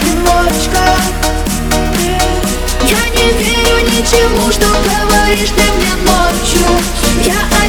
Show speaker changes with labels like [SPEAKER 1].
[SPEAKER 1] одиночка. Я не верю ничему, что говоришь ты мне ночью. Я